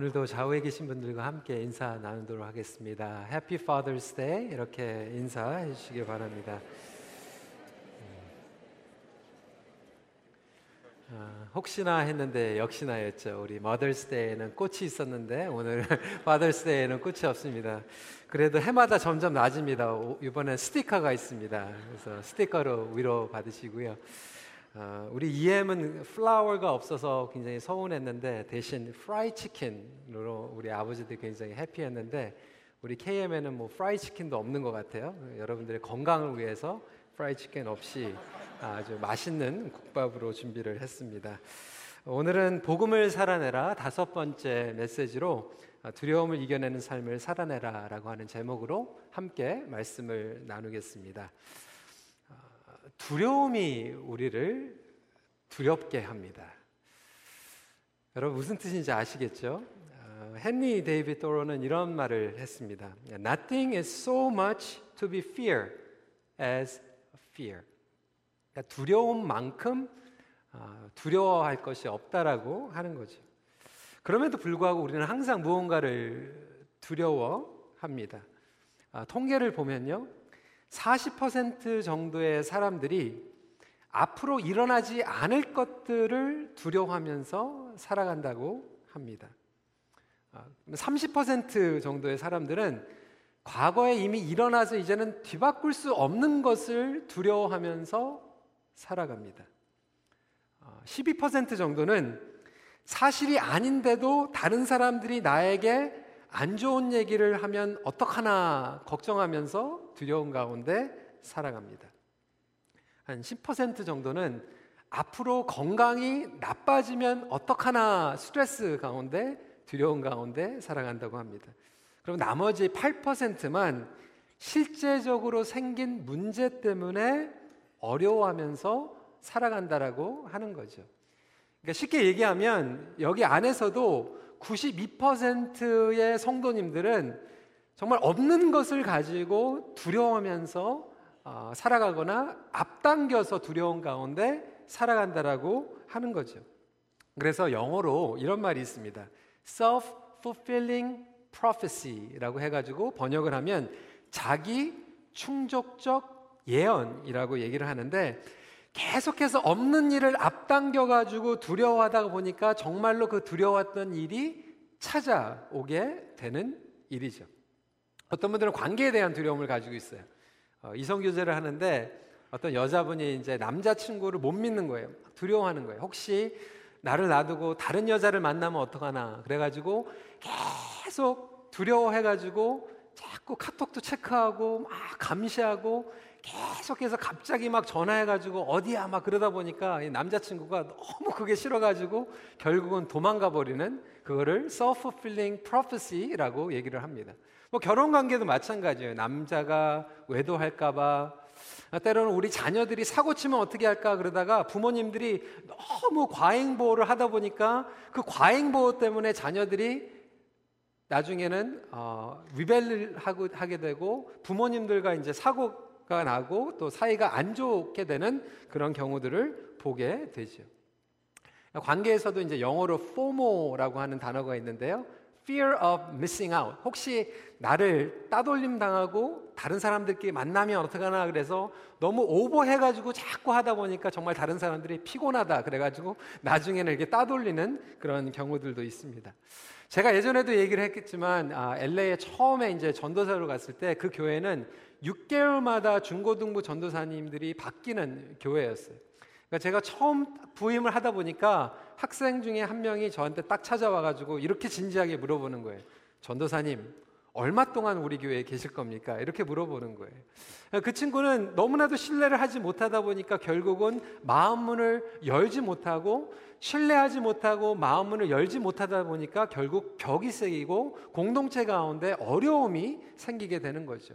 오늘도 좌우에 계신 분들과 함께 인사 나누도록 하겠습니다. Happy Father's Day 이렇게 인사해 주시기 바랍니다. 어, 혹시나 했는데 역시나였죠. 우리 Day에는 꽃이 있었는데 오늘 Day에는 꽃이 없습니다. 그래도 해마다 점점 낮습니다. 이번엔 스티커가 있습니다. 그래서 스티커로 위로 받으시고요. 어, 우리 EM은 플라워가 없어서 굉장히 서운했는데 대신 프라이 치킨으로 우리 아버지들 굉장히 해피했는데 우리 KM에는 뭐 프라이 치킨도 없는 것 같아요. 여러분들의 건강을 위해서 프라이 치킨 없이 아주 맛있는 국밥으로 준비를 했습니다. 오늘은 복음을 살아내라 다섯 번째 메시지로 두려움을 이겨내는 삶을 살아내라라고 하는 제목으로 함께 말씀을 나누겠습니다. 두려움이 우리를 두렵게 합니다. 여러분 무슨 뜻인지 아시겠죠? 어, 헨리 데이비드 도로는 이런 말을 했습니다. Nothing is so much to be feared as fear. 그러니까 두려움만큼 어, 두려워할 것이 없다라고 하는 거죠. 그럼에도 불구하고 우리는 항상 무언가를 두려워합니다. 아, 통계를 보면요, 40% 정도의 사람들이 앞으로 일어나지 않을 것들을 두려워하면서 살아간다고 합니다. 30% 아, 정도의 사람들은 과거에 이미 일어나서 이제는 뒤바꿀 수 없는 것을 두려워하면서 살아갑니다. 12% 아, 정도는 사실이 아닌데도 다른 사람들이 나에게 안 좋은 얘기를 하면 어떡하나 걱정하면서 두려운 가운데 살아갑니다. 한 10% 정도는 앞으로 건강이 나빠지면 어떡하나 스트레스 가운데 두려운 가운데 살아간다고 합니다. 그럼 나머지 8%만 실제적으로 생긴 문제 때문에 어려워하면서 살아간다라고 하는 거죠. 그러니까 쉽게 얘기하면 여기 안에서도 92%의 성도님들은 정말 없는 것을 가지고 두려워하면서 어, 살아가거나 앞당겨서 두려운 가운데 살아간다라고 하는 거죠. 그래서 영어로 이런 말이 있습니다. self-fulfilling prophecy라고 해가지고 번역을 하면 자기 충족적 예언이라고 얘기를 하는데 계속해서 없는 일을 앞당겨 가지고 두려워하다 보니까 정말로 그 두려웠던 일이 찾아오게 되는 일이죠. 어떤 분들은 관계에 대한 두려움을 가지고 있어요. 어, 이성 교제를 하는데 어떤 여자분이 이제 남자친구를 못 믿는 거예요. 두려워하는 거예요. 혹시 나를 놔두고 다른 여자를 만나면 어떡하나. 그래가지고 계속 두려워해가지고 자꾸 카톡도 체크하고 막 감시하고 계속해서 갑자기 막 전화해가지고 어디야 막 그러다 보니까 남자친구가 너무 그게 싫어가지고 결국은 도망가 버리는 그거를 self-fulfilling prophecy라고 얘기를 합니다. 뭐 결혼 관계도 마찬가지예요. 남자가 외도할까봐 때로는 우리 자녀들이 사고 치면 어떻게 할까 그러다가 부모님들이 너무 과잉 보호를 하다 보니까 그 과잉 보호 때문에 자녀들이 나중에는 어, 위벨을 하고 하게 되고 부모님들과 이제 사고 가 나고 또 사이가 안 좋게 되는 그런 경우들을 보게 되죠. 관계에서도 이제 영어로 FOMO라고 하는 단어가 있는데요. Fear of missing out. 혹시 나를 따돌림 당하고 다른 사람들끼리 만나면 어떡하나 그래서 너무 오버해가지고 자꾸 하다 보니까 정말 다른 사람들이 피곤하다 그래가지고 나중에는 이렇게 따돌리는 그런 경우들도 있습니다. 제가 예전에도 얘기를 했겠지만 아, LA에 처음에 이제 전도사로 갔을 때 그 교회는 6개월마다 중고등부 전도사님들이 바뀌는 교회였어요. 그러니까 제가 처음 부임을 하다 보니까 학생 중에 한 명이 저한테 딱 찾아와가지고 이렇게 진지하게 물어보는 거예요. 전도사님, 얼마 동안 우리 교회에 계실 겁니까? 이렇게 물어보는 거예요. 그 친구는 너무나도 신뢰를 하지 못하다 보니까 결국은 마음 문을 열지 못하고 신뢰하지 못하고 마음 문을 열지 못하다 보니까 결국 벽이 생기고 공동체 가운데 어려움이 생기게 되는 거죠.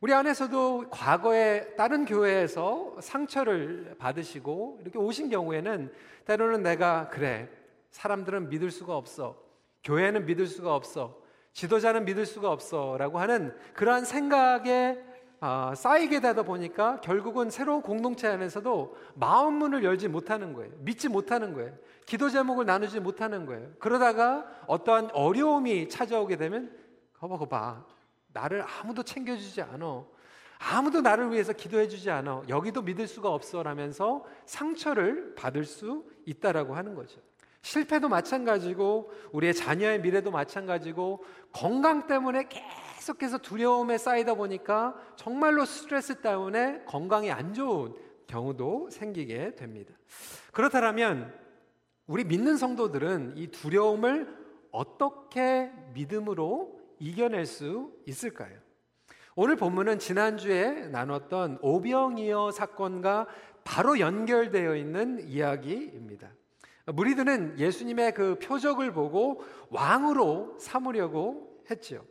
우리 안에서도 과거에 다른 교회에서 상처를 받으시고 이렇게 오신 경우에는 때로는 내가 그래 사람들은 믿을 수가 없어 교회는 믿을 수가 없어 지도자는 믿을 수가 없어라고 하는 그러한 생각에 아, 쌓이게 되다 보니까 결국은 새로운 공동체 안에서도 마음 문을 열지 못하는 거예요. 믿지 못하는 거예요. 기도 제목을 나누지 못하는 거예요. 그러다가 어떠한 어려움이 찾아오게 되면 거봐 거봐 나를 아무도 챙겨주지 않아. 아무도 나를 위해서 기도해주지 않아. 여기도 믿을 수가 없어 라면서 상처를 받을 수 있다라고 하는 거죠. 실패도 마찬가지고 우리의 자녀의 미래도 마찬가지고 건강 때문에 계속해서 두려움에 쌓이다 보니까 정말로 스트레스 때문에 건강이 안 좋은 경우도 생기게 됩니다. 그렇다면 우리 믿는 성도들은 이 두려움을 어떻게 믿음으로 이겨낼 수 있을까요? 오늘 본문은 지난주에 나눴던 오병이어 사건과 바로 연결되어 있는 이야기입니다. 무리들은 예수님의 그 표적을 보고 왕으로 삼으려고 했지요.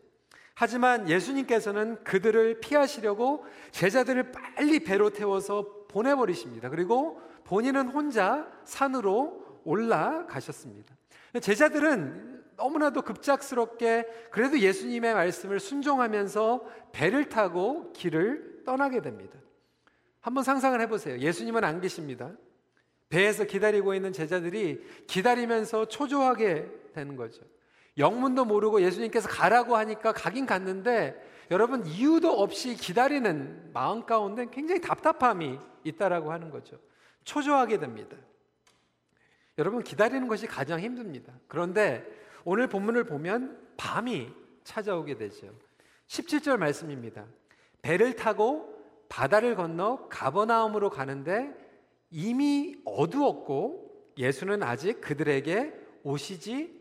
하지만 예수님께서는 그들을 피하시려고 제자들을 빨리 배로 태워서 보내버리십니다. 그리고 본인은 혼자 산으로 올라가셨습니다. 제자들은 너무나도 급작스럽게 그래도 예수님의 말씀을 순종하면서 배를 타고 길을 떠나게 됩니다. 한번 상상을 해보세요. 예수님은 안 계십니다. 배에서 기다리고 있는 제자들이 기다리면서 초조하게 되는 거죠. 영문도 모르고 예수님께서 가라고 하니까 가긴 갔는데 여러분 이유도 없이 기다리는 마음 가운데 굉장히 답답함이 있다라고 하는 거죠. 초조하게 됩니다. 여러분 기다리는 것이 가장 힘듭니다. 그런데 오늘 본문을 보면 밤이 찾아오게 되죠. 17절 말씀입니다. 배를 타고 바다를 건너 가버나움으로 가는데 이미 어두웠고 예수는 아직 그들에게 오시지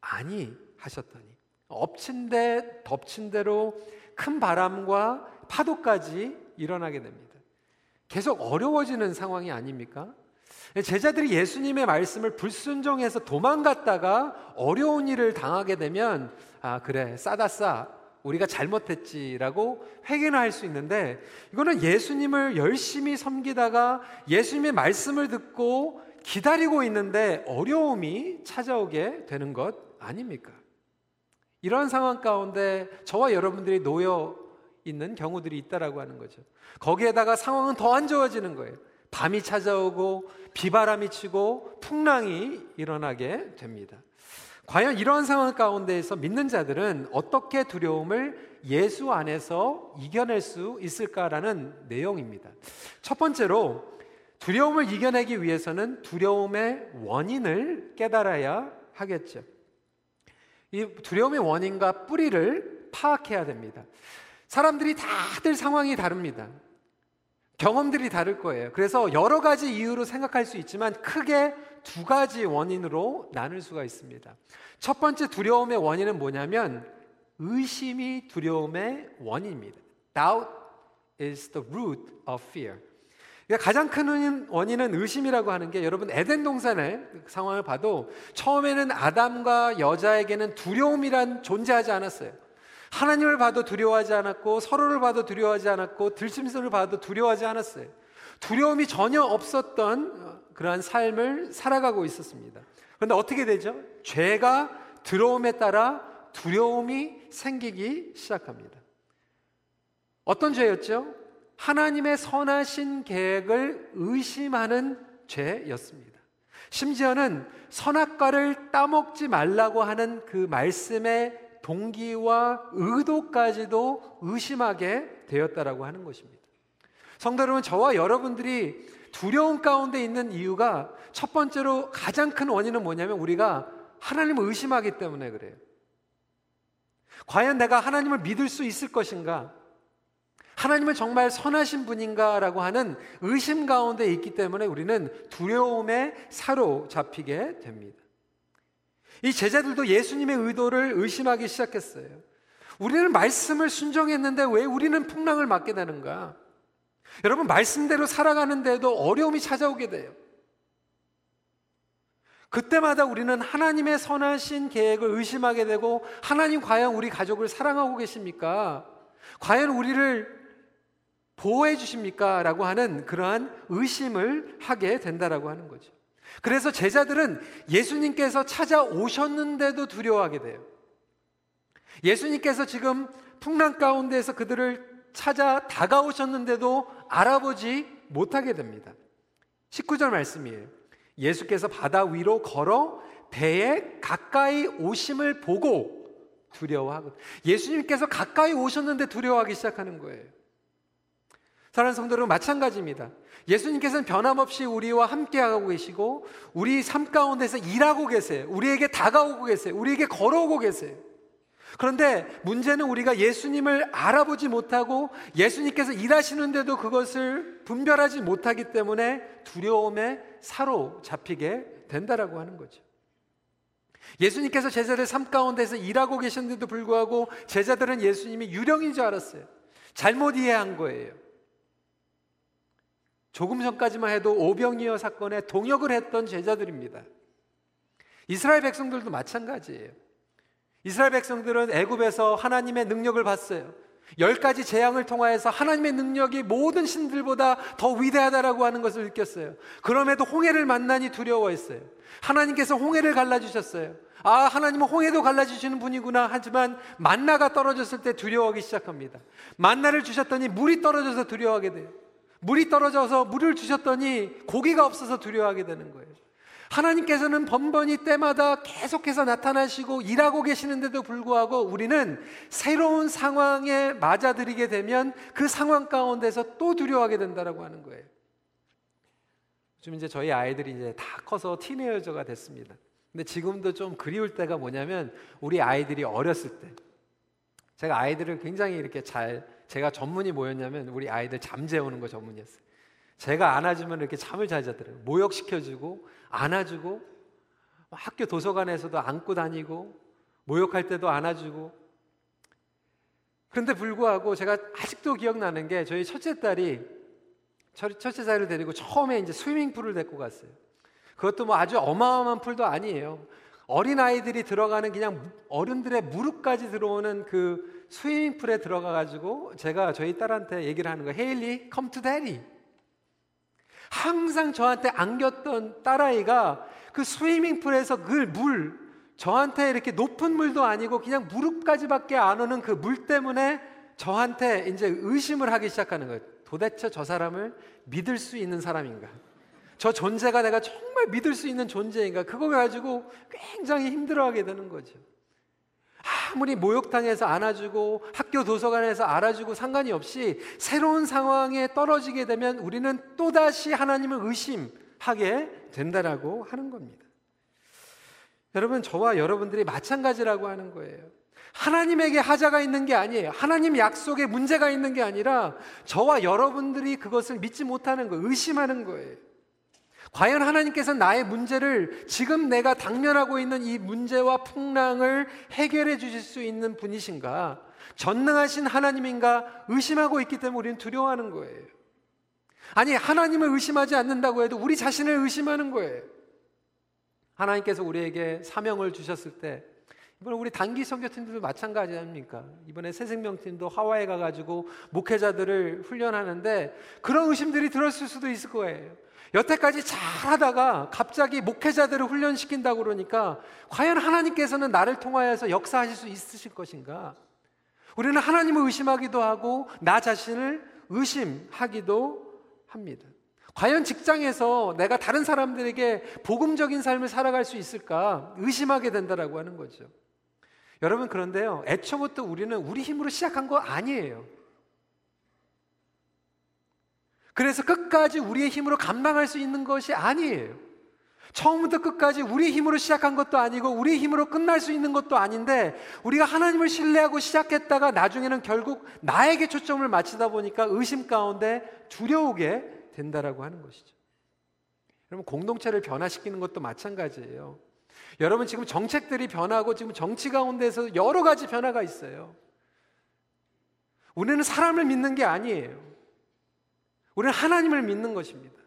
아니하셨더니 엎친 데 덮친 대로 큰 바람과 파도까지 일어나게 됩니다. 계속 어려워지는 상황이 아닙니까? 제자들이 예수님의 말씀을 불순종해서 도망갔다가 어려운 일을 당하게 되면 아 그래 싸다 싸 우리가 잘못했지라고 회개는 할수 있는데 이거는 예수님을 열심히 섬기다가 예수님의 말씀을 듣고 기다리고 있는데 어려움이 찾아오게 되는 것 아닙니까? 이런 상황 가운데 저와 여러분들이 놓여 있는 경우들이 있다라고 하는 거죠. 거기에다가 상황은 더 안 좋아지는 거예요. 밤이 찾아오고 비바람이 치고 풍랑이 일어나게 됩니다. 과연 이런 상황 가운데에서 믿는 자들은 어떻게 두려움을 예수 안에서 이겨낼 수 있을까라는 내용입니다. 첫 번째로 두려움을 이겨내기 위해서는 두려움의 원인을 깨달아야 하겠죠. 이 두려움의 원인과 뿌리를 파악해야 됩니다. 사람들이 다들 상황이 다릅니다. 경험들이 다를 거예요. 그래서 여러 가지 이유로 생각할 수 있지만 크게 두 가지 원인으로 나눌 수가 있습니다. 첫 번째 두려움의 원인은 뭐냐면 의심이 두려움의 원인입니다. Doubt is the root of fear. 그러니까 가장 큰 원인은 의심이라고 하는 게 여러분 에덴 동산의 상황을 봐도 처음에는 아담과 여자에게는 두려움이란 존재하지 않았어요. 하나님을 봐도 두려워하지 않았고 서로를 봐도 두려워하지 않았고 들짐승을 봐도 두려워하지 않았어요. 두려움이 전혀 없었던 그러한 삶을 살아가고 있었습니다. 그런데 어떻게 되죠? 죄가 들어옴에 따라 두려움이 생기기 시작합니다. 어떤 죄였죠? 하나님의 선하신 계획을 의심하는 죄였습니다. 심지어는 선악과를 따먹지 말라고 하는 그 말씀의 동기와 의도까지도 의심하게 되었다라고 하는 것입니다. 성도 여러분, 저와 여러분들이 두려움 가운데 있는 이유가 첫 번째로 가장 큰 원인은 뭐냐면 우리가 하나님을 의심하기 때문에 그래요. 과연 내가 하나님을 믿을 수 있을 것인가? 하나님은 정말 선하신 분인가라고 하는 의심 가운데 있기 때문에 우리는 두려움에 사로잡히게 됩니다. 이 제자들도 예수님의 의도를 의심하기 시작했어요. 우리는 말씀을 순종했는데 왜 우리는 풍랑을 맞게 되는가? 여러분, 말씀대로 살아가는데도 어려움이 찾아오게 돼요. 그때마다 우리는 하나님의 선하신 계획을 의심하게 되고, 하나님 과연 우리 가족을 사랑하고 계십니까? 과연 우리를 보호해 주십니까? 라고 하는 그러한 의심을 하게 된다라고 하는 거죠. 그래서 제자들은 예수님께서 찾아오셨는데도 두려워하게 돼요. 예수님께서 지금 풍랑 가운데에서 그들을 찾아 다가오셨는데도 알아보지 못하게 됩니다. 19절 말씀이에요. 예수께서 바다 위로 걸어 배에 가까이 오심을 보고 두려워하고 예수님께서 가까이 오셨는데 두려워하기 시작하는 거예요. 사랑하는 성도 여러분 마찬가지입니다. 예수님께서는 변함없이 우리와 함께하고 계시고 우리 삶 가운데서 일하고 계세요. 우리에게 다가오고 계세요. 우리에게 걸어오고 계세요. 그런데 문제는 우리가 예수님을 알아보지 못하고 예수님께서 일하시는데도 그것을 분별하지 못하기 때문에 두려움에 사로잡히게 된다라고 하는 거죠. 예수님께서 제자들 삶 가운데서 일하고 계셨는데도 불구하고 제자들은 예수님이 유령인 줄 알았어요. 잘못 이해한 거예요. 조금 전까지만 해도 오병이어 사건에 동역을 했던 제자들입니다. 이스라엘 백성들도 마찬가지예요. 이스라엘 백성들은 애굽에서 하나님의 능력을 봤어요. 열 가지 재앙을 통하여서 하나님의 능력이 모든 신들보다 더 위대하다라고 하는 것을 느꼈어요. 그럼에도 홍해를 만나니 두려워했어요. 하나님께서 홍해를 갈라주셨어요. 아, 하나님은 홍해도 갈라주시는 분이구나. 하지만 만나가 떨어졌을 때 두려워하기 시작합니다. 만나를 주셨더니 물이 떨어져서 두려워하게 돼요. 물이 떨어져서 물을 주셨더니 고기가 없어서 두려워하게 되는 거예요. 하나님께서는 번번이 때마다 계속해서 나타나시고 일하고 계시는데도 불구하고 우리는 새로운 상황에 맞아들이게 되면 그 상황 가운데서 또 두려워하게 된다라고 하는 거예요. 좀 이제 저희 아이들이 이제 다 커서 티네이저가 됐습니다. 근데 지금도 좀 그리울 때가 뭐냐면 우리 아이들이 어렸을 때 제가 아이들을 굉장히 이렇게 잘 제가 전문이 뭐였냐면 우리 아이들 잠 재우는 거 전문이었어요. 제가 안아주면 이렇게 잠을 잘 자더라고요. 모욕시켜주고 안아주고 학교 도서관에서도 안고 다니고 모욕할 때도 안아주고 그런데 불구하고 제가 아직도 기억나는 게 저희 첫째 딸이 첫째 딸을 데리고 처음에 이제 스위밍풀을 데리고 갔어요. 그것도 뭐 아주 어마어마한 풀도 아니에요. 어린 아이들이 들어가는 그냥 어른들의 무릎까지 들어오는 그 스위밍풀에 들어가 가지고 제가 저희 딸한테 얘기를 하는 거예요. 헤일리, come to daddy. 항상 저한테 안겼던 딸아이가 그 스위밍풀에서 그 물, 저한테 이렇게 높은 물도 아니고 그냥 무릎까지밖에 안 오는 그 물 때문에 저한테 이제 의심을 하기 시작하는 거예요. 도대체 저 사람을 믿을 수 있는 사람인가? 저 존재가 내가 정말 믿을 수 있는 존재인가? 그거 가지고 굉장히 힘들어하게 되는 거죠. 아무리 목욕탕에서 안아주고 학교 도서관에서 알아주고 상관이 없이 새로운 상황에 떨어지게 되면 우리는 또다시 하나님을 의심하게 된다라고 하는 겁니다. 여러분, 저와 여러분들이 마찬가지라고 하는 거예요. 하나님에게 하자가 있는 게 아니에요. 하나님 약속에 문제가 있는 게 아니라 저와 여러분들이 그것을 믿지 못하는 거, 의심하는 거예요. 과연 하나님께서 나의 문제를 지금 내가 당면하고 있는 이 문제와 풍랑을 해결해 주실 수 있는 분이신가? 전능하신 하나님인가 의심하고 있기 때문에 우리는 두려워하는 거예요. 아니, 하나님을 의심하지 않는다고 해도 우리 자신을 의심하는 거예요. 하나님께서 우리에게 사명을 주셨을 때, 이번에 우리 단기 선교팀들도 마찬가지 아닙니까? 이번에 새생명팀도 하와이에 가가지고 목회자들을 훈련하는데 그런 의심들이 들었을 수도 있을 거예요. 여태까지 잘하다가 갑자기 목회자들을 훈련시킨다고 그러니까 과연 하나님께서는 나를 통하여서 역사하실 수 있으실 것인가? 우리는 하나님을 의심하기도 하고 나 자신을 의심하기도 합니다. 과연 직장에서 내가 다른 사람들에게 복음적인 삶을 살아갈 수 있을까 의심하게 된다라고 하는 거죠. 여러분 그런데요. 애초부터 우리는 우리 힘으로 시작한 거 아니에요. 그래서 끝까지 우리의 힘으로 감당할 수 있는 것이 아니에요. 처음부터 끝까지 우리의 힘으로 시작한 것도 아니고 우리의 힘으로 끝날 수 있는 것도 아닌데 우리가 하나님을 신뢰하고 시작했다가 나중에는 결국 나에게 초점을 맞추다 보니까 의심 가운데 두려우게 된다라고 하는 것이죠. 여러분 공동체를 변화시키는 것도 마찬가지예요. 여러분 지금 정책들이 변하고 지금 정치 가운데서 여러 가지 변화가 있어요. 우리는 사람을 믿는 게 아니에요. 우리는 하나님을 믿는 것입니다.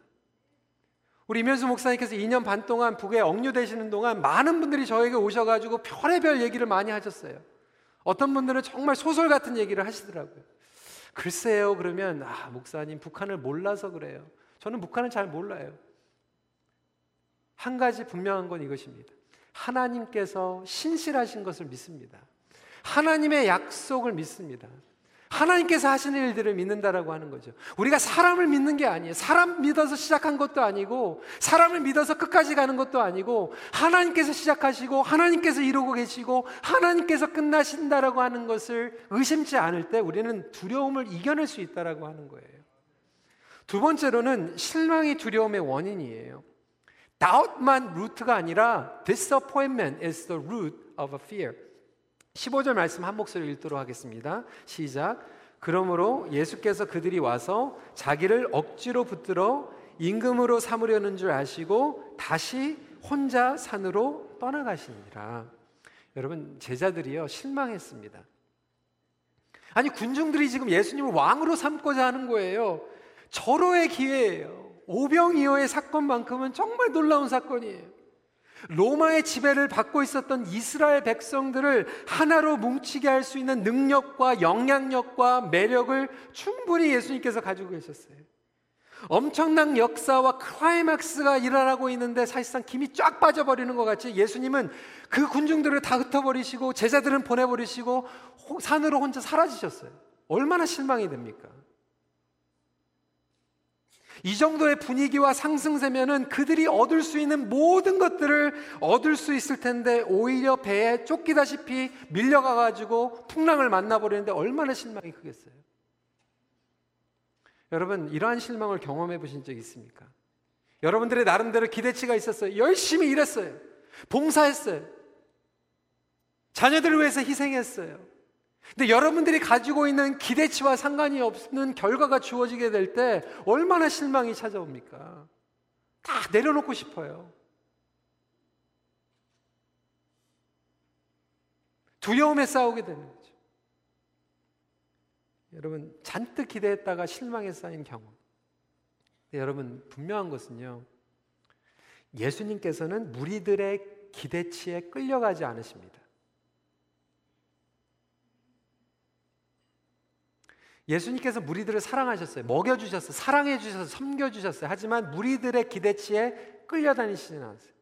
우리 이면수 목사님께서 2년 반 동안 북에 억류되시는 동안 많은 분들이 저에게 오셔가지고 별의별 얘기를 많이 하셨어요. 어떤 분들은 정말 소설 같은 얘기를 하시더라고요. 글쎄요, 그러면, 아, 목사님, 북한을 몰라서 그래요. 저는 북한을 잘 몰라요. 한 가지 분명한 건 이것입니다. 하나님께서 신실하신 것을 믿습니다. 하나님의 약속을 믿습니다. 하나님께서 하시는 일들을 믿는다라고 하는 거죠. 우리가 사람을 믿는 게 아니에요. 사람 믿어서 시작한 것도 아니고, 사람을 믿어서 끝까지 가는 것도 아니고, 하나님께서 시작하시고, 하나님께서 이루고 계시고, 하나님께서 끝나신다라고 하는 것을 의심치 않을 때 우리는 두려움을 이겨낼 수 있다라고 하는 거예요. 두 번째로는 실망이 두려움의 원인이에요. Doubt만 루트가 아니라 disappointment is the root of a fear. 15절 말씀 한 목소리 읽도록 하겠습니다. 시작. 그러므로 예수께서 그들이 와서 자기를 억지로 붙들어 임금으로 삼으려는 줄 아시고 다시 혼자 산으로 떠나가시니라. 여러분 제자들이요 실망했습니다. 아니 군중들이 지금 예수님을 왕으로 삼고자 하는 거예요. 절호의 기회예요. 오병이어의 사건만큼은 정말 놀라운 사건이에요. 로마의 지배를 받고 있었던 이스라엘 백성들을 하나로 뭉치게 할 수 있는 능력과 영향력과 매력을 충분히 예수님께서 가지고 계셨어요. 엄청난 역사와 클라이막스가 일어나고 있는데 사실상 김이 쫙 빠져버리는 것 같이 예수님은 그 군중들을 다 흩어버리시고 제자들은 보내버리시고 산으로 혼자 사라지셨어요. 얼마나 실망이 됩니까? 이 정도의 분위기와 상승세면은 그들이 얻을 수 있는 모든 것들을 얻을 수 있을 텐데 오히려 배에 쫓기다시피 밀려가 가지고 풍랑을 만나버리는데 얼마나 실망이 크겠어요. 여러분 이러한 실망을 경험해 보신 적 있습니까? 여러분들의 나름대로 기대치가 있었어요. 열심히 일했어요. 봉사했어요. 자녀들을 위해서 희생했어요. 근데 여러분들이 가지고 있는 기대치와 상관이 없는 결과가 주어지게 될 때 얼마나 실망이 찾아옵니까? 다 내려놓고 싶어요. 두려움에 싸우게 되는 거죠. 여러분, 잔뜩 기대했다가 실망에 쌓인 경험. 여러분, 분명한 것은요. 예수님께서는 무리들의 기대치에 끌려가지 않으십니다. 예수님께서 무리들을 사랑하셨어요. 먹여주셨어요. 사랑해주셔서 섬겨주셨어요. 하지만 무리들의 기대치에 끌려다니시진 않으세요.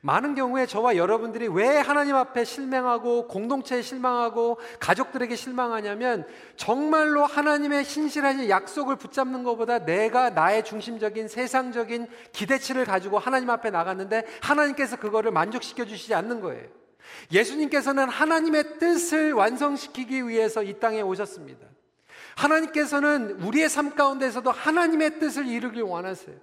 많은 경우에 저와 여러분들이 왜 하나님 앞에 실망하고 공동체에 실망하고 가족들에게 실망하냐면 정말로 하나님의 신실하신 약속을 붙잡는 것보다 내가 나의 중심적인 세상적인 기대치를 가지고 하나님 앞에 나갔는데 하나님께서 그거를 만족시켜 주시지 않는 거예요. 예수님께서는 하나님의 뜻을 완성시키기 위해서 이 땅에 오셨습니다. 하나님께서는 우리의 삶 가운데서도 하나님의 뜻을 이루길 원하세요.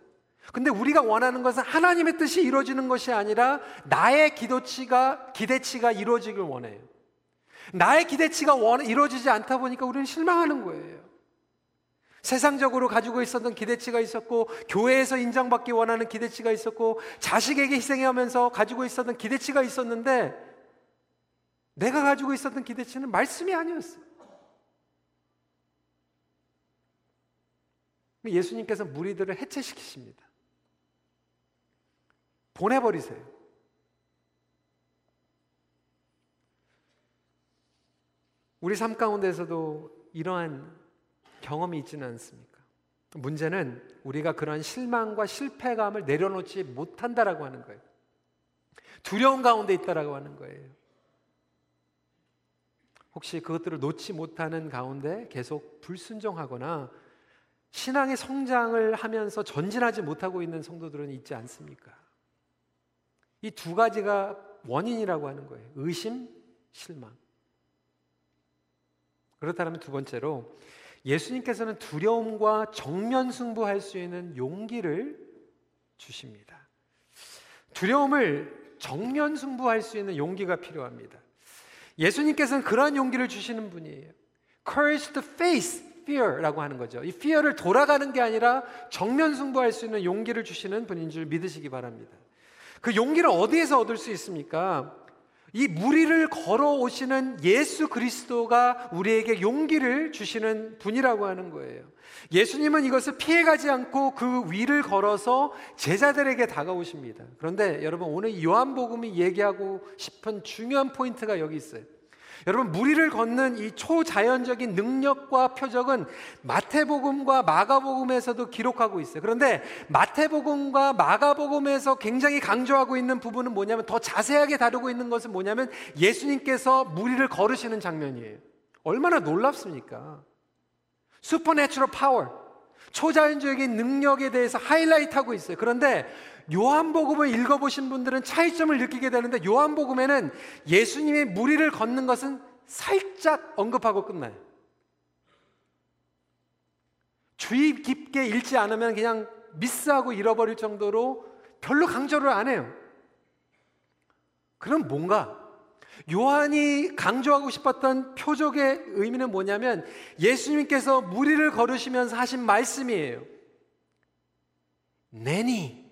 근데 우리가 원하는 것은 하나님의 뜻이 이루어지는 것이 아니라 나의 기도치가, 기대치가 이루어지길 원해요. 나의 기대치가 원, 이루어지지 않다 보니까 우리는 실망하는 거예요. 세상적으로 가지고 있었던 기대치가 있었고, 교회에서 인정받기 원하는 기대치가 있었고, 자식에게 희생하면서 가지고 있었던 기대치가 있었는데, 내가 가지고 있었던 기대치는 말씀이 아니었어요. 예수님께서 무리들을 해체시키십니다. 보내버리세요. 우리 삶 가운데서도 이러한 경험이 있지는 않습니까? 문제는 우리가 그런 실망과 실패감을 내려놓지 못한다라고 하는 거예요. 두려운 가운데 있다라고 하는 거예요. 혹시 그것들을 놓지 못하는 가운데 계속 불순종하거나 신앙의 성장을 하면서 전진하지 못하고 있는 성도들은 있지 않습니까? 이 두 가지가 원인이라고 하는 거예요. 의심, 실망. 그렇다면 두 번째로 예수님께서는 두려움과 정면 승부할 수 있는 용기를 주십니다. 두려움을 정면 승부할 수 있는 용기가 필요합니다. 예수님께서는 그러한 용기를 주시는 분이에요. Courage to face fear라고 하는 거죠. 이 fear를 돌아가는 게 아니라 정면 승부할 수 있는 용기를 주시는 분인 줄 믿으시기 바랍니다. 그 용기를 어디에서 얻을 수 있습니까? 이 무리를 걸어오시는 예수 그리스도가 우리에게 용기를 주시는 분이라고 하는 거예요. 예수님은 이것을 피해가지 않고 그 위를 걸어서 제자들에게 다가오십니다. 그런데 여러분 오늘 요한복음이 얘기하고 싶은 중요한 포인트가 여기 있어요. 여러분 무리를 걷는 이 초자연적인 능력과 표적은 마태복음과 마가복음에서도 기록하고 있어요. 그런데 마태복음과 마가복음에서 굉장히 강조하고 있는 부분은 뭐냐면 더 자세하게 다루고 있는 것은 뭐냐면 예수님께서 물 위를 걸으시는 장면이에요. 얼마나 놀랍습니까? Supernatural power. 초자연적인 능력에 대해서 하이라이트하고 있어요. 그런데 요한복음을 읽어보신 분들은 차이점을 느끼게 되는데 요한복음에는 예수님의 물 위를 걷는 것은 살짝 언급하고 끝나요. 주의 깊게 읽지 않으면 그냥 miss하고 잃어버릴 정도로 별로 강조를 안 해요. 그럼 뭔가 요한이 강조하고 싶었던 표적의 의미는 뭐냐면 예수님께서 무리를 걸으시면서 하신 말씀이에요. 내니.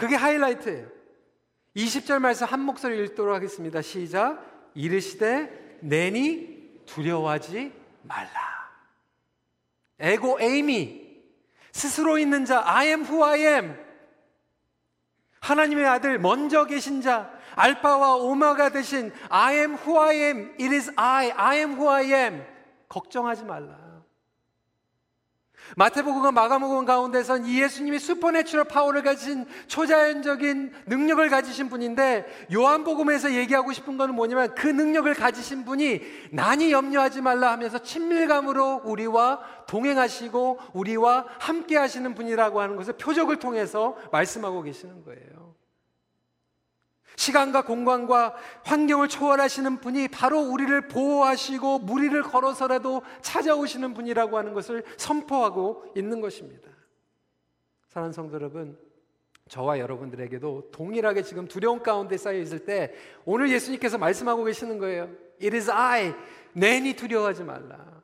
그게 하이라이트예요. 20절 말씀 한 목소리 읽도록 하겠습니다. 시작. 이르시되 내니 두려워하지 말라. ego eimi 스스로 있는 자 I am who I am 하나님의 아들 먼저 계신 자 알파와 오메가 되신 I am who I am it is I I am who I am 걱정하지 말라 마태복음과 마가복음 가운데선 이 예수님이 supernatural power를 가진 초자연적인 능력을 가지신 분인데 요한복음에서 얘기하고 싶은 것은 뭐냐면 그 능력을 가지신 분이 난이 염려하지 말라 하면서 친밀감으로 우리와 동행하시고 우리와 함께 하시는 분이라고 하는 것을 표적을 통해서 말씀하고 계시는 거예요. 시간과 공간과 환경을 초월하시는 분이 바로 우리를 보호하시고 무리를 걸어서라도 찾아오시는 분이라고 하는 것을 선포하고 있는 것입니다. 사랑하는 성도 여러분, 저와 여러분들에게도 동일하게 지금 두려움 가운데 쌓여 있을 때 오늘 예수님께서 말씀하고 계시는 거예요. It is I. 내니 두려워하지 말라.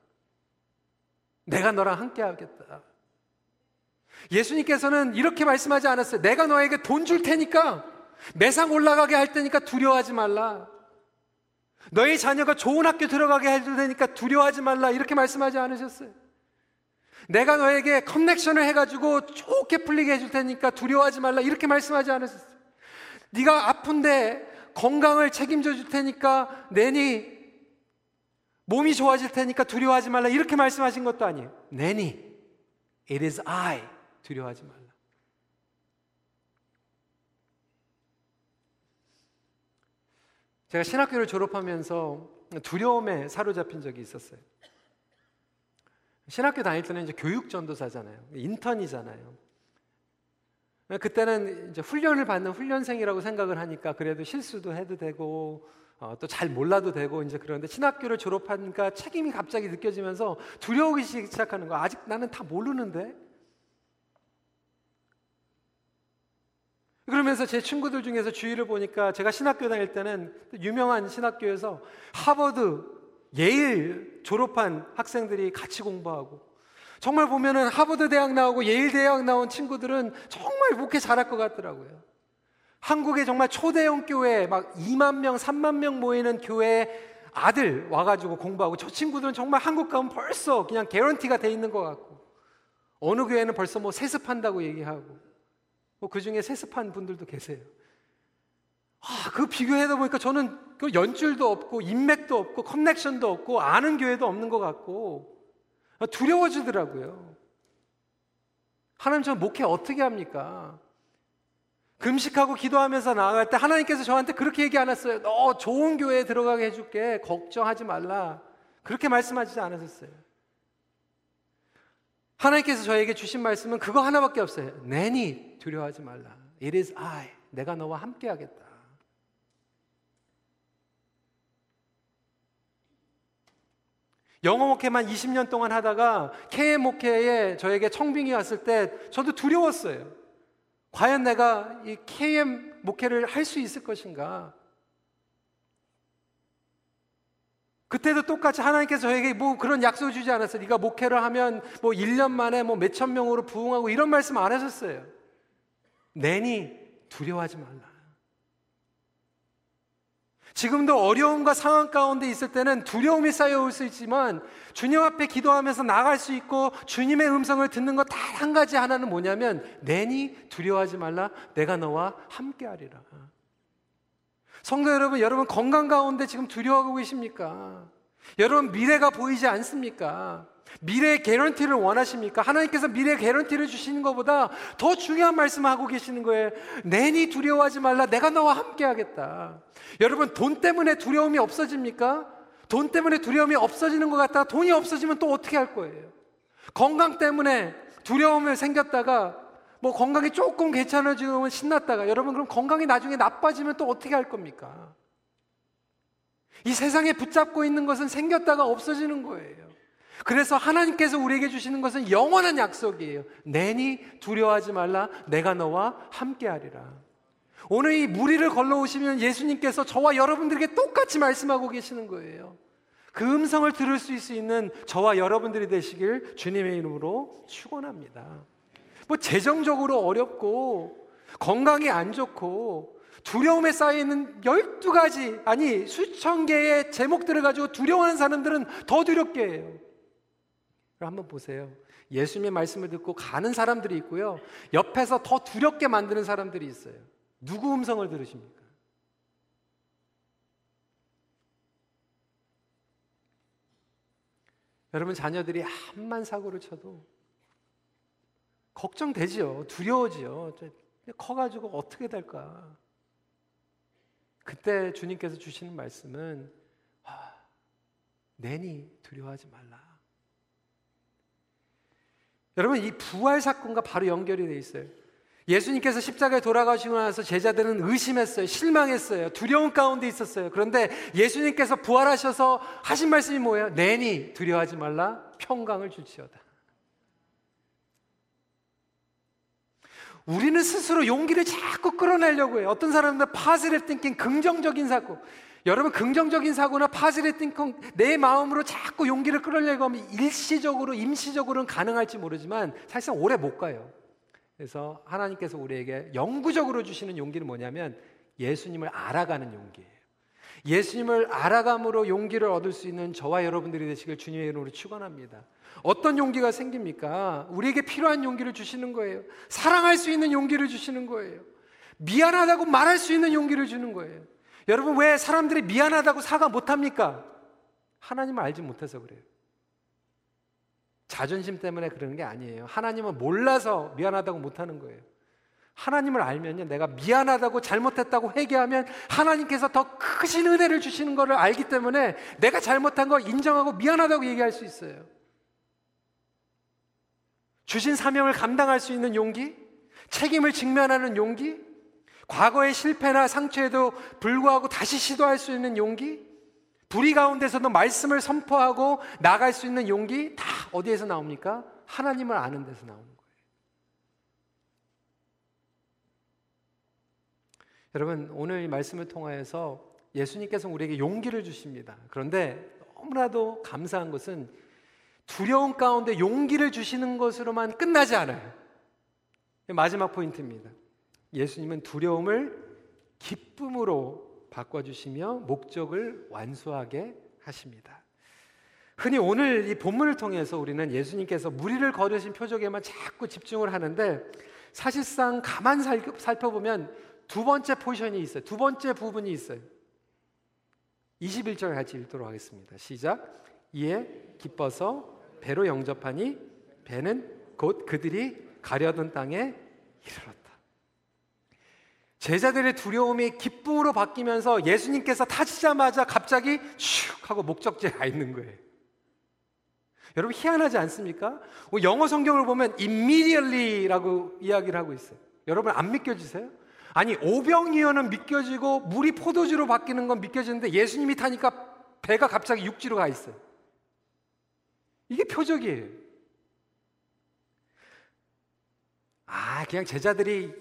내가 너랑 함께 하겠다. 예수님께서는 이렇게 말씀하지 않았어요. 내가 너에게 돈 줄 테니까 매상 올라가게 할 테니까 두려워하지 말라. 너희 자녀가 좋은 학교 들어가게 해줄 테니까 두려워하지 말라. 이렇게 말씀하지 않으셨어요. 내가 너에게 커넥션을 해가지고 좋게 풀리게 해줄 테니까 두려워하지 말라. 이렇게 말씀하지 않으셨어요. 네가 아픈데 건강을 책임져 줄 테니까 내니 몸이 좋아질 테니까 두려워하지 말라. 이렇게 말씀하신 것도 아니에요. 내니 it is I 두려워하지 말라. 제가 신학교를 졸업하면서 두려움에 사로잡힌 적이 있었어요. 신학교 다닐 때는 이제 교육 전도사잖아요. 인턴이잖아요. 그때는 이제 훈련을 받는 훈련생이라고 생각을 하니까 그래도 실수도 해도 되고 어, 또 잘 몰라도 되고 이제 그런데 신학교를 졸업하니까 책임이 갑자기 느껴지면서 두려우기 시작하는 거. 아직 나는 다 모르는데 그러면서 제 친구들 중에서 주위를 보니까 제가 신학교 다닐 때는 유명한 신학교에서 하버드, 예일 졸업한 학생들이 같이 공부하고 정말 보면은 하버드 대학 나오고 예일 대학 나온 친구들은 정말 목회 잘할 것 같더라고요. 한국에 정말 초대형 교회 막 2만 명, 3만 명 모이는 교회 아들 와가지고 공부하고 저 친구들은 정말 한국 가면 벌써 그냥 개런티가 돼 있는 것 같고 어느 교회는 벌써 뭐 세습한다고 얘기하고 뭐 그 중에 세습한 분들도 계세요. 아, 그 비교해다 보니까 저는 그 연줄도 없고 인맥도 없고 커넥션도 없고 아는 교회도 없는 것 같고 두려워지더라고요. 하나님 저 목회 어떻게 합니까? 금식하고 기도하면서 나아갈 때 하나님께서 저한테 그렇게 얘기 안 했어요. 너 좋은 교회에 들어가게 해줄게. 걱정하지 말라. 그렇게 말씀하지 않으셨어요. 하나님께서 저에게 주신 말씀은 그거 하나밖에 없어요. 내니 두려워하지 말라. It is I. 내가 너와 함께 하겠다. 영어 목회만 20년 동안 하다가 KM 목회에 저에게 청빙이 왔을 때 저도 두려웠어요. 과연 내가 이 KM 목회를 할 수 있을 것인가? 그때도 똑같이 하나님께서 저에게 뭐 그런 약속을 주지 않았어요. 네가 목회를 하면 뭐 1년 만에 뭐 몇천 명으로 부흥하고 이런 말씀 안 하셨어요. 내니 두려워하지 말라. 지금도 어려움과 상황 가운데 있을 때는 두려움이 쌓여올 수 있지만 주님 앞에 기도하면서 나갈 수 있고 주님의 음성을 듣는 것단한 가지 하나는 뭐냐면 내니 두려워하지 말라 내가 너와 함께하리라. 성도 여러분, 여러분 건강 가운데 지금 두려워하고 계십니까? 여러분 미래가 보이지 않습니까? 미래의 개런티를 원하십니까? 하나님께서 미래의 개런티를 주시는 것보다 더 중요한 말씀을 하고 계시는 거예요. 내니 두려워하지 말라. 내가 너와 함께 하겠다. 여러분, 돈 때문에 두려움이 없어집니까? 돈 때문에 두려움이 없어지는 것 같다가 돈이 없어지면 또 어떻게 할 거예요? 건강 때문에 두려움이 생겼다가 뭐 건강이 조금 괜찮아지면 신났다가 여러분 그럼 건강이 나중에 나빠지면 또 어떻게 할 겁니까? 이 세상에 붙잡고 있는 것은 생겼다가 없어지는 거예요. 그래서 하나님께서 우리에게 주시는 것은 영원한 약속이에요. 내니 두려워하지 말라. 내가 너와 함께하리라. 오늘 이 무리를 걸러오시면 예수님께서 저와 여러분들에게 똑같이 말씀하고 계시는 거예요. 그 음성을 들을 수 있는 저와 여러분들이 되시길 주님의 이름으로 축원합니다. 뭐 재정적으로 어렵고 건강이 안 좋고 두려움에 쌓여 있는 12가지 아니 수천 개의 제목들을 가지고 두려워하는 사람들은 더 두렵게 해요. 한번 보세요. 예수님의 말씀을 듣고 가는 사람들이 있고요. 옆에서 더 두렵게 만드는 사람들이 있어요. 누구 음성을 들으십니까? 여러분 자녀들이 한만 사고를 쳐도 걱정되지요. 두려워지요. 커가지고 어떻게 될까? 그때 주님께서 주시는 말씀은 아, 내니 두려워하지 말라. 여러분 이 부활 사건과 바로 연결이 돼 있어요. 예수님께서 십자가에 돌아가시고 나서 제자들은 의심했어요. 실망했어요. 두려운 가운데 있었어요. 그런데 예수님께서 부활하셔서 하신 말씀이 뭐예요? 내니 두려워하지 말라. 평강을 주시오다. 우리는 스스로 용기를 자꾸 끌어내려고 해요. 어떤 사람들은 파즈레 띵킹 긍정적인 사고. 여러분 긍정적인 사고나 파즈레 띵킹 내 마음으로 자꾸 용기를 끌어내려고 하면 일시적으로 임시적으로는 가능할지 모르지만 사실상 오래 못 가요. 그래서 하나님께서 우리에게 영구적으로 주시는 용기는 뭐냐면 예수님을 알아가는 용기예요. 예수님을 알아감으로 용기를 얻을 수 있는 저와 여러분들이 되시길 주님의 이름으로 축원합니다. 어떤 용기가 생깁니까? 우리에게 필요한 용기를 주시는 거예요. 사랑할 수 있는 용기를 주시는 거예요. 미안하다고 말할 수 있는 용기를 주는 거예요. 여러분 왜 사람들이 미안하다고 사과 못 합니까? 하나님을 알지 못해서 그래요. 자존심 때문에 그러는 게 아니에요. 하나님은 몰라서 미안하다고 못 하는 거예요. 하나님을 알면요, 내가 미안하다고 잘못했다고 회개하면 하나님께서 더 크신 은혜를 주시는 것을 알기 때문에 내가 잘못한 거 인정하고 미안하다고 얘기할 수 있어요. 주신 사명을 감당할 수 있는 용기, 책임을 직면하는 용기, 과거의 실패나 상처에도 불구하고 다시 시도할 수 있는 용기, 불의 가운데서도 말씀을 선포하고 나갈 수 있는 용기 다 어디에서 나옵니까? 하나님을 아는 데서 거예요. 여러분, 오늘 이 말씀을 통하여서 예수님께서 우리에게 용기를 주십니다. 그런데 너무나도 감사한 것은 두려움 가운데 용기를 주시는 것으로만 끝나지 않아요. 마지막 포인트입니다. 예수님은 두려움을 기쁨으로 바꿔주시며 목적을 완수하게 하십니다. 흔히 오늘 이 본문을 통해서 우리는 예수님께서 무리를 걸으신 표적에만 자꾸 집중을 하는데 사실상 가만 살펴보면 두 번째 포션이 있어요. 두 번째 부분이 있어요. 21절 같이 읽도록 하겠습니다. 시작. 이에 기뻐서 배로 영접하니 배는 곧 그들이 가려던 땅에 이르렀다. 제자들의 두려움이 기쁨으로 바뀌면서 예수님께서 타시자마자 갑자기 슉 하고 목적지에 가 있는 거예요. 여러분 희한하지 않습니까? 뭐 영어 성경을 보면 immediately라고 이야기를 하고 있어요. 여러분 안 믿겨지세요? 아니 오병이어는 믿겨지고 물이 포도주로 바뀌는 건 믿겨지는데 예수님이 타니까 배가 갑자기 육지로 가 있어요. 이게 표적이에요. 아, 그냥 제자들이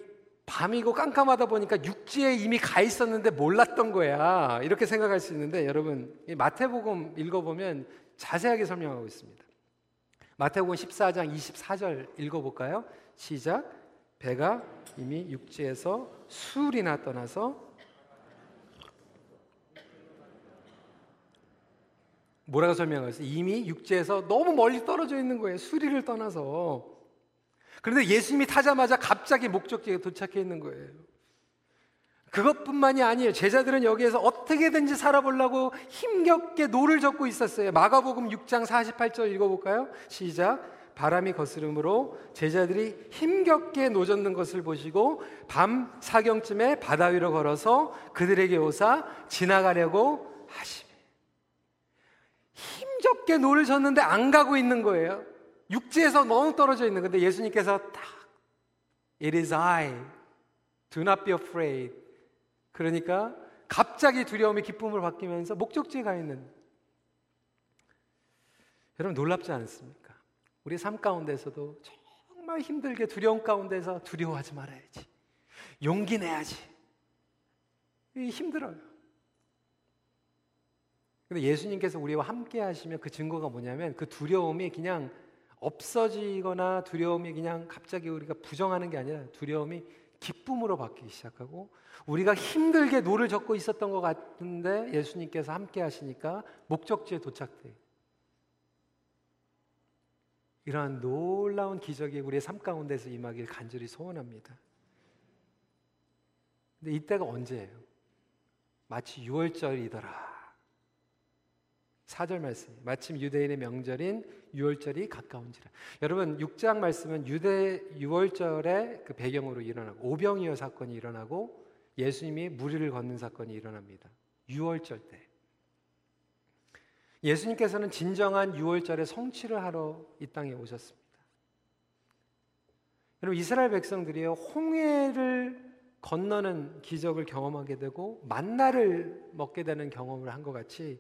밤이고 깜깜하다 보니까 육지에 이미 가 있었는데 몰랐던 거야. 이렇게 생각할 수 있는데 여러분, 마태복음 읽어보면 자세하게 설명하고 있습니다. 마태복음 14장 24절 읽어볼까요? 시작. 배가 이미 육지에서 수리나 떠나서 뭐라고 설명하고 있어요? 이미 육지에서 너무 멀리 떨어져 있는 거예요. 수리를 떠나서. 그런데 예수님이 타자마자 갑자기 목적지에 도착해 있는 거예요. 그것뿐만이 아니에요. 제자들은 여기에서 어떻게든지 살아보려고 힘겹게 노를 젓고 있었어요. 마가복음 6장 48절 읽어볼까요? 시작. 바람이 거스르므로 제자들이 힘겹게 노젓는 것을 보시고 밤 사경쯤에 바다 위로 걸어서 그들에게 오사 지나가려고 하시며 힘겹게 노를 젓는데 안 가고 있는 거예요. 육지에서 너무 떨어져 있는 건데 예수님께서 딱 It is I. Do not be afraid. 그러니까 갑자기 두려움이 기쁨을 바뀌면서 목적지에 가 있는 여러분 놀랍지 않습니까? 우리 삶 가운데서도 정말 힘들게 두려움 가운데서 두려워하지 말아야지. 용기 내야지. 힘들어요. 근데 예수님께서 우리와 함께 하시면 그 증거가 뭐냐면 그 두려움이 그냥 없어지거나 두려움이 그냥 갑자기 우리가 부정하는 게 아니라 두려움이 기쁨으로 바뀌기 시작하고 우리가 힘들게 노를 젓고 있었던 것 같은데 예수님께서 함께 하시니까 목적지에 도착돼. 이러한 놀라운 기적이 우리의 삶 가운데서 임하길 간절히 소원합니다. 근데 이때가 언제예요? 마치 6월절이더라. 4절 말씀. 마침 유대인의 명절인 6월절이 가까운지라. 여러분 6장 말씀은 유대 6월절의 그 배경으로 일어나고 오병이어 사건이 일어나고 예수님이 무리를 걷는 사건이 일어납니다. 6월절 때. 예수님께서는 진정한 6월절에 성취를 하러 이 땅에 오셨습니다. 여러분 이스라엘 백성들이요 홍해를 건너는 기적을 경험하게 되고 만나를 먹게 되는 경험을 한 것 같이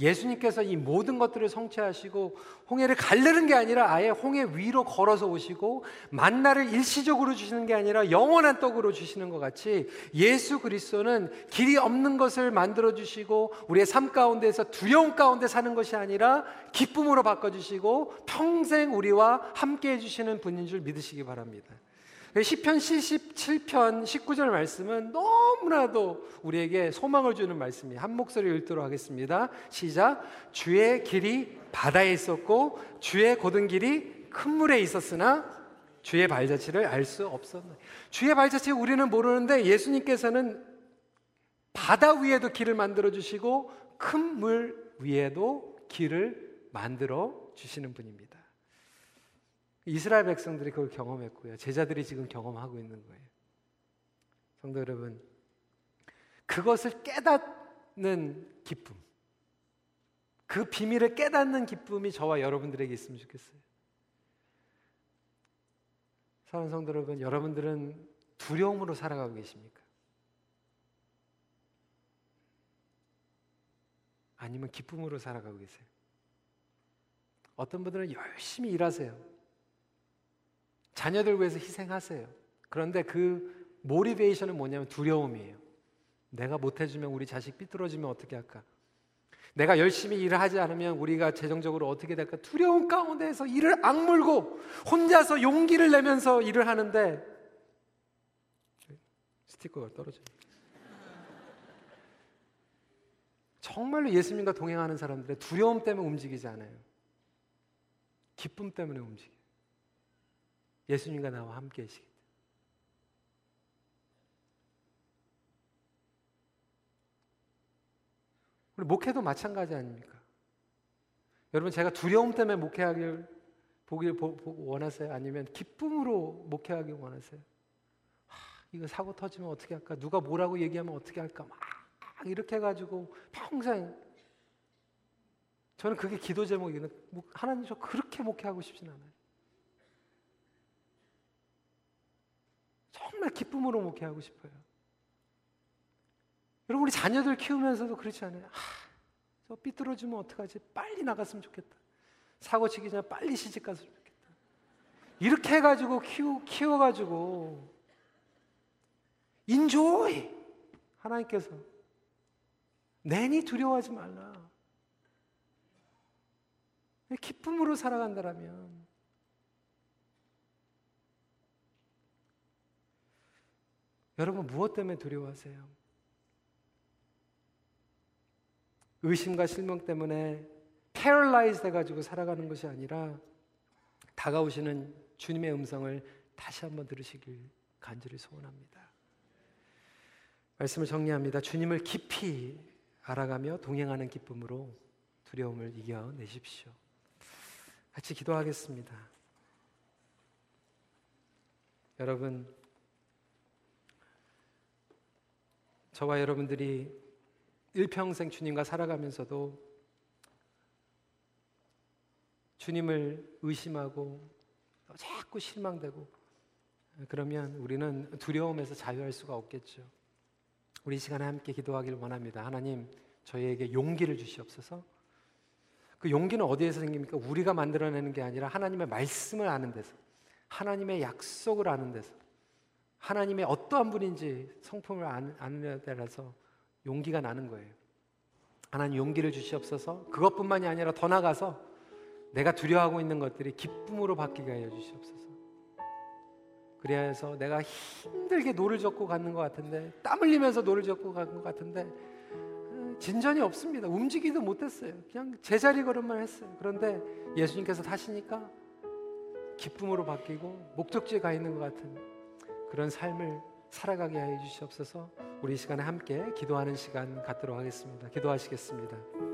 예수님께서 이 모든 것들을 성취하시고 홍해를 가르는 게 아니라 아예 홍해 위로 걸어서 오시고 만나를 일시적으로 주시는 게 아니라 영원한 떡으로 주시는 것 같이 예수 그리스도는 길이 없는 것을 만들어 주시고 우리의 삶 가운데서 두려움 가운데 사는 것이 아니라 기쁨으로 바꿔 주시고 평생 우리와 함께 해 주시는 분인 줄 믿으시기 바랍니다. 시편 77편 19절 말씀은 너무나도 우리에게 소망을 주는 말씀이 한 목소리 읽도록 하겠습니다. 시작. 주의 길이 바다에 있었고 주의 고든 길이 큰 물에 있었으나 주의 발자취를 알 수 없었나. 주의 발자취 우리는 모르는데 예수님께서는 바다 위에도 길을 만들어 주시고 큰 물 위에도 길을 만들어 주시는 분입니다. 이스라엘 백성들이 그걸 경험했고요. 제자들이 지금 경험하고 있는 거예요. 성도 여러분, 그것을 깨닫는 기쁨, 그 비밀을 깨닫는 기쁨이 저와 여러분들에게 있으면 좋겠어요. 사랑하는 성도 여러분, 여러분들은 두려움으로 살아가고 계십니까? 아니면 기쁨으로 살아가고 계세요? 어떤 분들은 열심히 일하세요. 자녀들 위해서 희생하세요. 그런데 그 모티베이션은 뭐냐면 두려움이에요. 내가 못해주면 우리 자식 삐뚤어지면 어떻게 할까? 내가 열심히 일을 하지 않으면 우리가 재정적으로 어떻게 될까? 두려움 가운데에서 일을 악물고 혼자서 용기를 내면서 일을 하는데 스티커가 떨어져. 정말로 예수님과 동행하는 사람들의 두려움 때문에 움직이지 않아요. 기쁨 때문에 움직여. 예수님과 나와 함께 하시기 우리 목회도 마찬가지 아닙니까? 여러분 제가 두려움 때문에 목회하길 보길 보, 보, 원하세요? 아니면 기쁨으로 목회하길 원하세요? 하, 이거 사고 터지면 어떻게 할까? 누가 뭐라고 얘기하면 어떻게 할까? 막 이렇게 해가지고 평생 저는 그게 기도 제목이거든요. 하나님 저 그렇게 목회하고 싶진 않아요. 정말 기쁨으로 목회하고 싶어요. 여러분 우리 자녀들 키우면서도 그렇지 않아요? 하, 저 삐뚤어지면 어떡하지? 빨리 나갔으면 좋겠다. 사고 치기 전에 빨리 시집 갔으면 좋겠다. 이렇게 해가지고 키우, 키워가지고 인조이 하나님께서 내니 두려워하지 말라. 기쁨으로 살아간다라면 여러분 무엇 때문에 두려워하세요? 의심과 실망 때문에 paralyze 돼가지고 살아가는 것이 아니라 다가오시는 주님의 음성을 다시 한번 들으시길 간절히 소원합니다. 말씀을 정리합니다. 주님을 깊이 알아가며 동행하는 기쁨으로 두려움을 이겨내십시오. 같이 기도하겠습니다. 여러분, 저와 여러분들이 일평생 주님과 살아가면서도 주님을 의심하고 자꾸 실망되고 그러면 우리는 두려움에서 자유할 수가 없겠죠. 우리 이 시간에 함께 기도하기를 원합니다. 하나님, 저희에게 용기를 주시옵소서. 그 용기는 어디에서 생깁니까? 우리가 만들어내는 게 아니라 하나님의 말씀을 아는 데서, 하나님의 약속을 아는 데서, 하나님의 어떠한 분인지 성품을 아는, 데라서 용기가 나는 거예요. 하나님 용기를 주시옵소서. 그것뿐만이 아니라 더 나가서 내가 두려워하고 있는 것들이 기쁨으로 바뀌게 하여 주시옵소서. 그래야 해서 내가 힘들게 노를 젓고 가는 것 같은데 땀 흘리면서 노를 젓고 가는 것 같은데 어, 진전이 없습니다. 움직이도 못했어요. 그냥 제자리 걸음만 했어요. 그런데 예수님께서 타시니까 기쁨으로 바뀌고 목적지에 가 있는 것 같은 그런 삶을 살아가게 하여 주시옵소서. 우리 이 시간에 함께 기도하는 시간 갖도록 하겠습니다. 기도하시겠습니다.